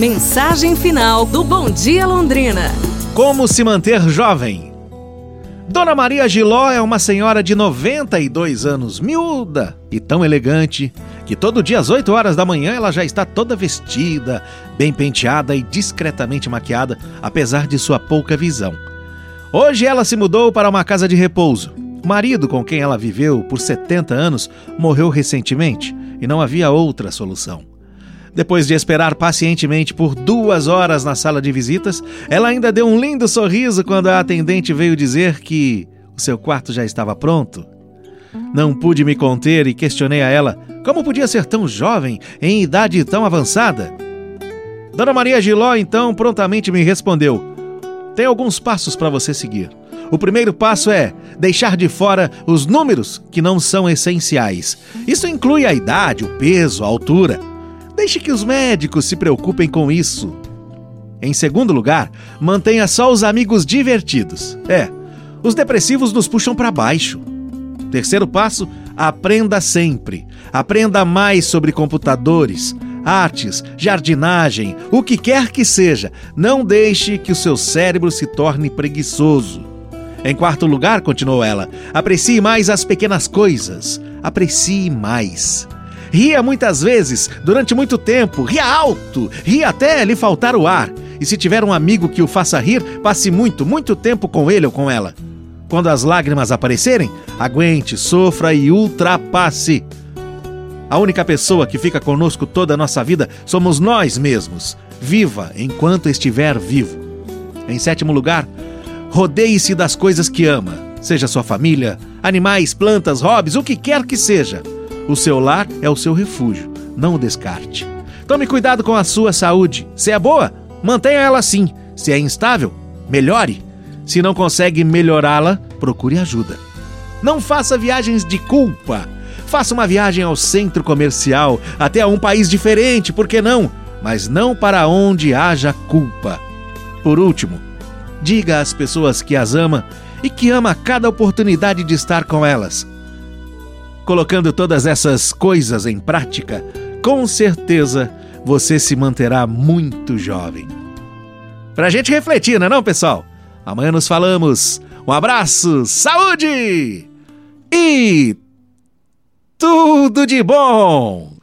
Mensagem final do Bom Dia Londrina. Como se manter jovem? Dona Maria Giló é uma senhora de 92 anos, miúda e tão elegante, que todo dia às 8 horas da manhã ela já está toda vestida, bem penteada e discretamente maquiada, apesar de sua pouca visão. Hoje ela se mudou para uma casa de repouso. O marido com quem ela viveu por 70 anos morreu recentemente e não havia outra solução. Depois de esperar pacientemente por duas horas na sala de visitas, ela ainda deu um lindo sorriso quando a atendente veio dizer que o seu quarto já estava pronto. Não pude me conter e questionei a ela como podia ser tão jovem em idade tão avançada. Dona Maria Giló então prontamente me respondeu: Tem alguns passos para você seguir. O primeiro passo é deixar de fora os números que não são essenciais. Isso inclui a idade, o peso, a altura. Deixe que os médicos se preocupem com isso. Em segundo lugar, mantenha só os amigos divertidos. É, os depressivos nos puxam para baixo. Terceiro passo, aprenda sempre. Aprenda mais sobre computadores, artes, jardinagem, o que quer que seja. Não deixe que o seu cérebro se torne preguiçoso. Em quarto lugar, continuou ela, aprecie mais as pequenas coisas. Aprecie mais. Ria muitas vezes, durante muito tempo, ria alto, ria até lhe faltar o ar. E se tiver um amigo que o faça rir, passe muito, muito tempo com ele ou com ela. Quando as lágrimas aparecerem, aguente, sofra e ultrapasse. A única pessoa que fica conosco toda a nossa vida somos nós mesmos. Viva enquanto estiver vivo. Em sétimo lugar, rodeie-se das coisas que ama, seja sua família, animais, plantas, hobbies, o que quer que seja. O seu lar é o seu refúgio, não o descarte. Tome cuidado com a sua saúde. Se é boa, mantenha ela assim. Se é instável, melhore. Se não consegue melhorá-la, procure ajuda. Não faça viagens de culpa. Faça uma viagem ao centro comercial, até a um país diferente, por que não? Mas não para onde haja culpa. Por último, diga às pessoas que as ama e que ama cada oportunidade de estar com elas. Colocando todas essas coisas em prática, com certeza você se manterá muito jovem. Pra gente refletir, não é não, pessoal? Amanhã nos falamos. Um abraço, saúde e tudo de bom!